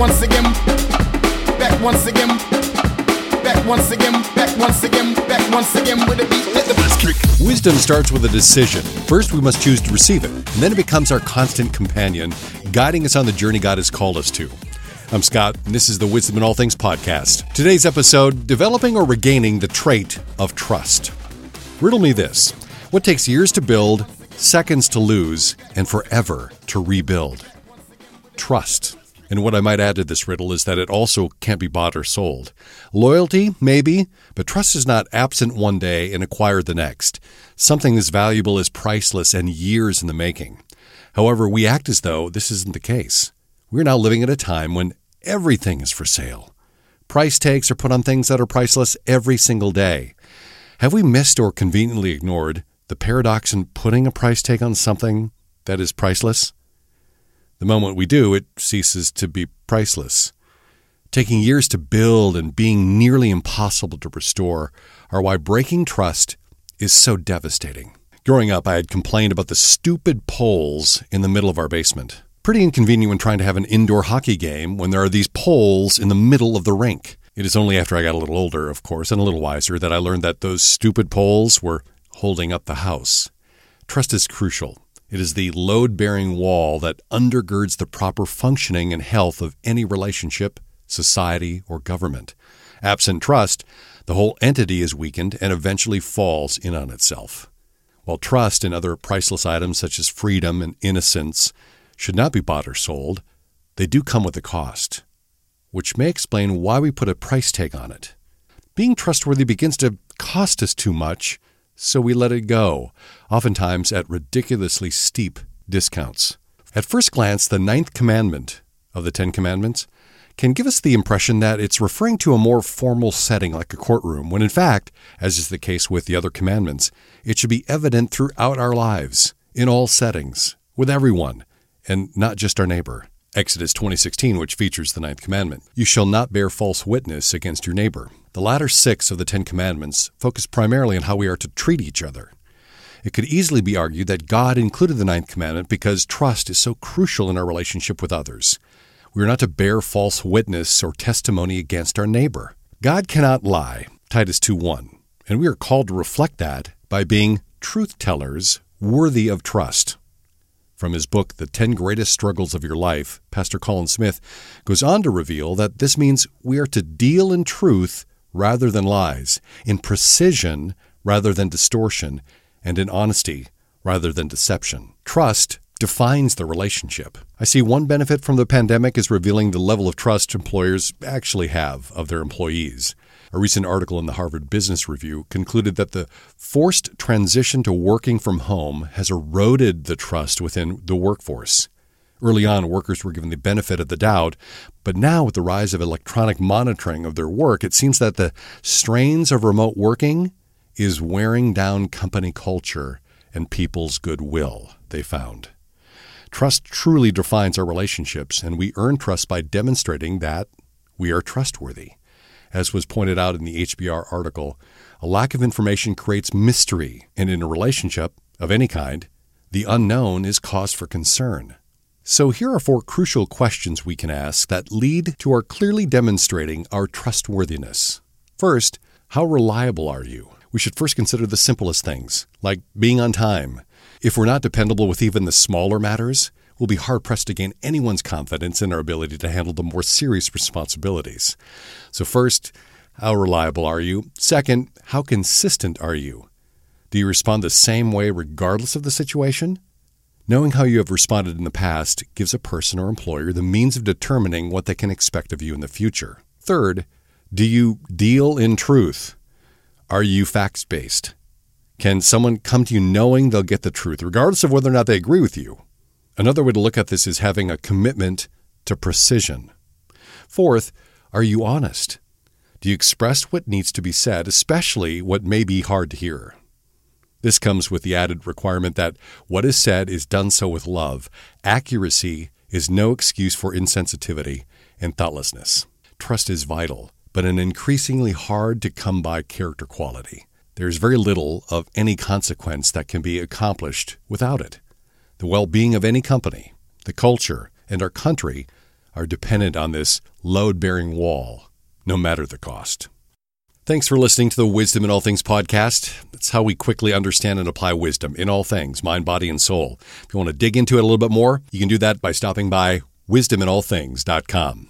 once again, back once again, back once again, back once again, back once again with a beat. Let the bass kick. Wisdom starts with a decision. First, we must choose to receive it, and then it becomes our constant companion, guiding us on the journey God has called us to. I'm Scott, and this is the Wisdom in All Things podcast. Today's episode Developing or Regaining the Trait of Trust. Riddle me this What takes years to build, seconds to lose, and forever to rebuild? Trust. And what I might add to this riddle is that it also can't be bought or sold. Loyalty, maybe, but trust is not absent one day and acquired the next. Something as valuable as priceless and years in the making. However, we act as though this isn't the case. We're now living at a time when everything is for sale. Price tags are put on things that are priceless every single day. Have we missed or conveniently ignored the paradox in putting a price tag on something that is priceless? The moment we do, it ceases to be priceless. Taking years to build and being nearly impossible to restore are why breaking trust is so devastating. Growing up, I had complained about the stupid poles in the middle of our basement. Pretty inconvenient when trying to have an indoor hockey game when there are these poles in the middle of the rink. It is only after I got a little older, of course, and a little wiser that I learned that those stupid poles were holding up the house. Trust is crucial. It is the load bearing wall that undergirds the proper functioning and health of any relationship, society, or government. Absent trust, the whole entity is weakened and eventually falls in on itself. While trust and other priceless items such as freedom and innocence should not be bought or sold, they do come with a cost, which may explain why we put a price tag on it. Being trustworthy begins to cost us too much so we let it go, oftentimes at ridiculously steep discounts. At first glance, the ninth commandment of the Ten Commandments can give us the impression that it's referring to a more formal setting like a courtroom, when in fact, as is the case with the other commandments, it should be evident throughout our lives, in all settings, with everyone, and not just our neighbor. Exodus 20:16, which features the ninth commandment, "You shall not bear false witness against your neighbor." The latter six of the Ten Commandments focus primarily on how we are to treat each other. It could easily be argued that God included the Ninth Commandment because trust is so crucial in our relationship with others. We are not to bear false witness or testimony against our neighbor. God cannot lie, Titus 2:1, and we are called to reflect that by being truth tellers worthy of trust. From his book, The 10 Greatest Struggles of Your Life, Pastor Colin Smith goes on to reveal that this means we are to deal in truth rather than lies, in precision rather than distortion, and in honesty rather than deception. Trust defines the relationship. I see one benefit from the pandemic is revealing the level of trust employers actually have of their employees. A recent article in the Harvard Business Review concluded that the forced transition to working from home has eroded the trust within the workforce. Early on, workers were given the benefit of the doubt, but now, with the rise of electronic monitoring of their work, it seems that the strains of remote working is wearing down company culture and people's goodwill, they found. Trust truly defines our relationships, and we earn trust by demonstrating that we are trustworthy. As was pointed out in the HBR article, a lack of information creates mystery, and in a relationship of any kind, the unknown is cause for concern. So, here are four crucial questions we can ask that lead to our clearly demonstrating our trustworthiness. First, how reliable are you? We should first consider the simplest things, like being on time. If we're not dependable with even the smaller matters, we'll be hard pressed to gain anyone's confidence in our ability to handle the more serious responsibilities. So, first, how reliable are you? Second, how consistent are you? Do you respond the same way regardless of the situation? Knowing how you have responded in the past gives a person or employer the means of determining what they can expect of you in the future. Third, do you deal in truth? Are you facts based? Can someone come to you knowing they'll get the truth, regardless of whether or not they agree with you? Another way to look at this is having a commitment to precision. Fourth, are you honest? Do you express what needs to be said, especially what may be hard to hear? This comes with the added requirement that what is said is done so with love. Accuracy is no excuse for insensitivity and thoughtlessness. Trust is vital, but an increasingly hard to come by character quality. There is very little of any consequence that can be accomplished without it. The well being of any company, the culture, and our country are dependent on this load bearing wall, no matter the cost. Thanks for listening to the Wisdom in All Things podcast. That's how we quickly understand and apply wisdom in all things, mind, body, and soul. If you want to dig into it a little bit more, you can do that by stopping by wisdominallthings.com.